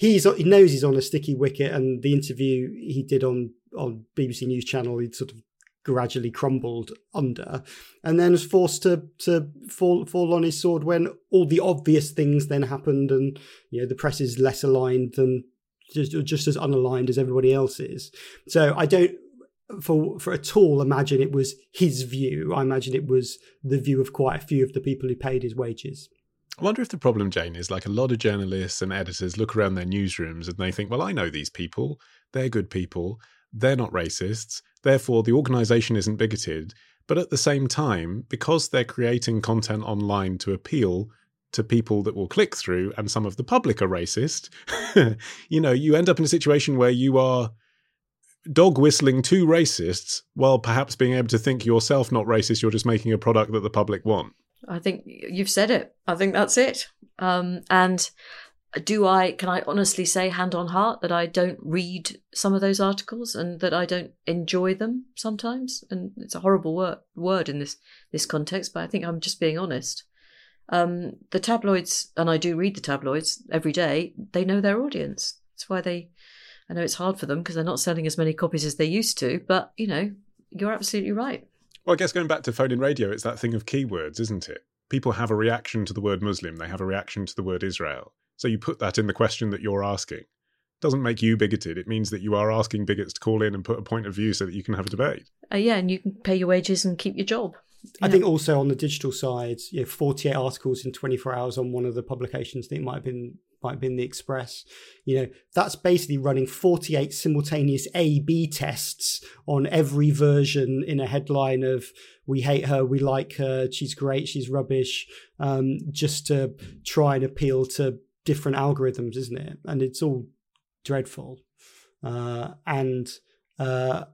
he's he knows he's on a sticky wicket, and the interview he did on on BBC News Channel, he sort of gradually crumbled under, and then was forced to to fall fall on his sword when all the obvious things then happened, and you know the press is less aligned than just just as unaligned as everybody else is. So I don't. For for at all imagine it was his view. I imagine it was the view of quite a few of the people who paid his wages. I wonder if the problem, Jane, is like a lot of journalists and editors look around their newsrooms and they think, well, I know these people. They're good people. They're not racists. Therefore, the organization isn't bigoted. But at the same time, because they're creating content online to appeal to people that will click through and some of the public are racist, you know, you end up in a situation where you are dog whistling to racists while perhaps being able to think yourself not racist, you're just making a product that the public want. I think you've said it. I think that's it. Um, and do I, can I honestly say, hand on heart, that I don't read some of those articles and that I don't enjoy them sometimes? And it's a horrible word, word in this, this context, but I think I'm just being honest. Um, the tabloids, and I do read the tabloids every day, they know their audience. That's why they I know it's hard for them because they're not selling as many copies as they used to, but you know, you're absolutely right. Well, I guess going back to phone in radio, it's that thing of keywords, isn't it? People have a reaction to the word Muslim, they have a reaction to the word Israel. So you put that in the question that you're asking. It doesn't make you bigoted. It means that you are asking bigots to call in and put a point of view so that you can have a debate. Uh, yeah, and you can pay your wages and keep your job. I think also on the digital side, you know, 48 articles in 24 hours on one of the publications. I think it might have been might have been the Express. You know, that's basically running 48 simultaneous A/B tests on every version in a headline of "We hate her, we like her, she's great, she's rubbish," um, just to try and appeal to different algorithms, isn't it? And it's all dreadful, uh, and uh,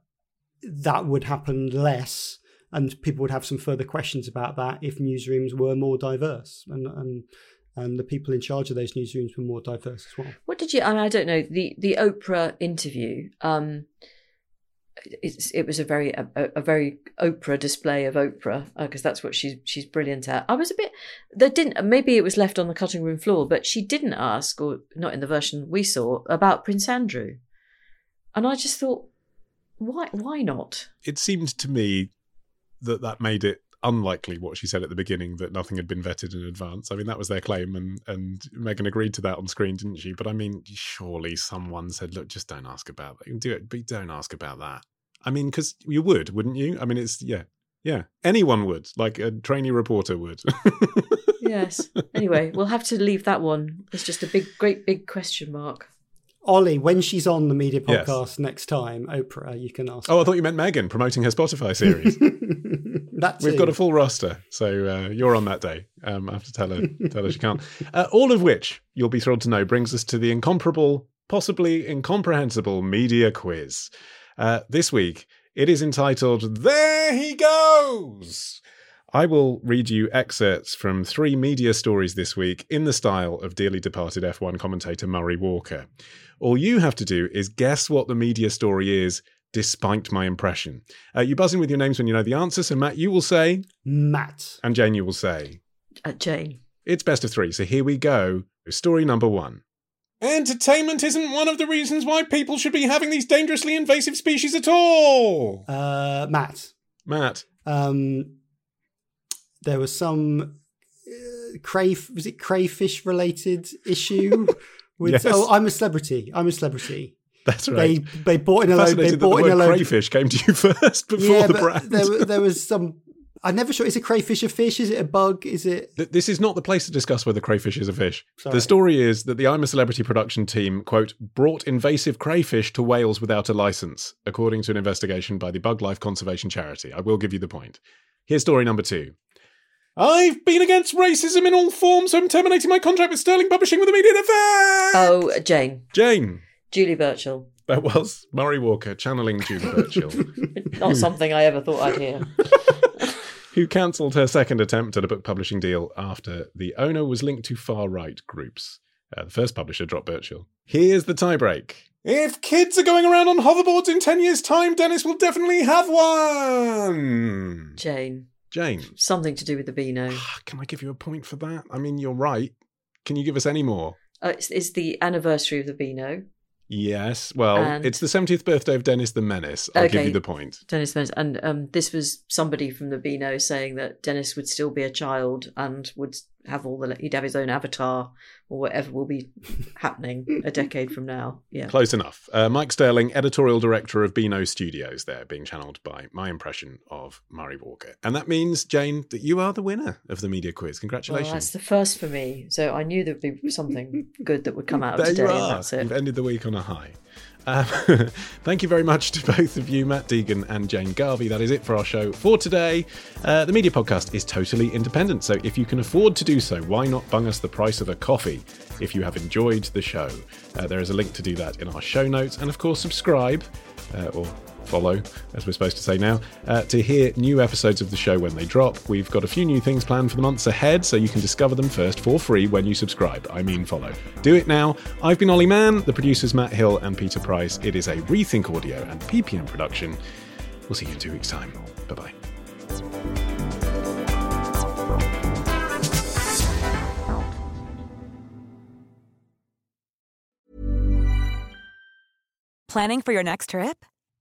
that would happen less and people would have some further questions about that if newsrooms were more diverse and and and the people in charge of those newsrooms were more diverse as well. What did you? I, mean, I don't know the the Oprah interview. Um, it's, it was a very a, a very Oprah display of Oprah because that's what she's she's brilliant at. I was a bit they didn't maybe it was left on the cutting room floor, but she didn't ask or not in the version we saw about Prince Andrew, and I just thought why why not? It seemed to me that that made it unlikely what she said at the beginning that nothing had been vetted in advance. I mean, that was their claim, and and Meghan agreed to that on screen, didn't she? But I mean, surely someone said, "Look, just don't ask about that. You can do it, but don't ask about that." I mean, because you would, wouldn't you? I mean, it's yeah, yeah. Anyone would, like a trainee reporter would. Yes. anyway, we'll have to leave that one. It's just a big, great, big question mark. Olly, when she's on the media Yes. podcast next time, Oprah, you can ask. oh, I thought you meant Meghan promoting her Spotify series. That's We've got a full roster, so uh, you're on that day. Um, I have to tell her, tell her she can't. Uh, all of which you'll be thrilled to know brings us to the incomparable, possibly incomprehensible media quiz. Uh, this week, it is entitled "There He Goes." I will read you excerpts from three media stories this week in the style of dearly departed F1 commentator Murray Walker. All you have to do is guess what the media story is, despite my impression. Uh, you buzz in with your names when you know the answer. So, Matt, you will say, Matt. and Jane, you will say. Uh, Jane. It's best of three. So, here we go. Story number one. Entertainment isn't one of the reasons why people should be having these dangerously invasive species at all. Uh, Matt. Matt. Um, there was some uh, cray was it crayfish related issue with Yes. oh I'm a celebrity I'm a celebrity That's right. they bought in a load they that the bought in a load crayfish came to you first before yeah the brand. there, there was some I'm never sure is a crayfish a fish is it a bug is it This is not the place to discuss whether crayfish is a fish. Sorry. The story is that the I'm a Celebrity production team, quote, brought invasive crayfish to Wales without a license, according to an investigation by the Buglife Conservation Charity. I will give you the point. Here's story number two. I've been against racism in all forms, so I'm terminating my contract with Sterling Publishing with immediate effect. Oh, Jane. Jane. Julie Burchill. That was Murray Walker channeling Julie Burchill, Not something I ever thought I'd hear. who cancelled her second attempt at a book publishing deal after the owner was linked to far right groups. Uh, the first publisher dropped Burchill. Here's the tiebreak. If kids are going around on hoverboards in 10 years' time, Dennis will definitely have one. Jane. Jane, Something to do with the Beano. can I give you a point for that? I mean, you're right. Can you give us any more? Uh, it's, it's the anniversary of the Beano. Yes. Well, And- it's the 70th birthday of Dennis the Menace. I'll give you the point. Dennis Menace. And um, this was somebody from the Beano saying that Dennis would still be a child and would have all the he'd have his own avatar or whatever will be happening a decade from now. Yeah. Close enough. Uh, Mike Stirling, editorial director of Beano Studios, there, being channeled by my impression of Murray Walker. And that means, Jane, that you are the winner of the media quiz. Well, Congratulations. that's the first for me. So I knew there'd be something good that would come out of there today, you and that's it. You've ended the week on a high. Um, thank you very much to both of you, Matt Deegan and Jane Garvey. That is it for our show for today. Uh, the media podcast is totally independent, so if you can afford to do so, why not bung us the price of a coffee if you have enjoyed the show? Uh, there is a link to do that in our show notes, and of course, subscribe uh, or follow, as we're supposed to say now, uh, to hear new episodes of the show when they drop. We've got a few new things planned for the months ahead, so you can discover them first for free when you subscribe. I mean, follow. Do it now. I've been Olly Mann, the producers Matt Hill and Peter Price. It is a Rethink Audio and PPM production. We'll see you in two weeks' time. Bye bye. Planning for your next trip?